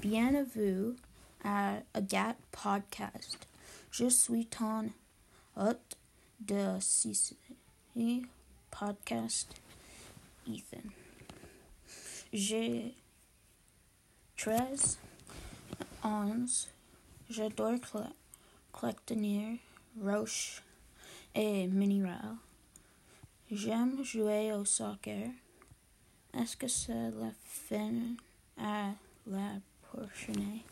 Bienvenue à Agat Podcast. Je suis ton hôte de ce podcast, Ethan. J'ai 13 ans. J'adore cl- collectionner roches et minéraux. J'aime jouer au soccer. Est-ce que c'est la fin à la prochaine?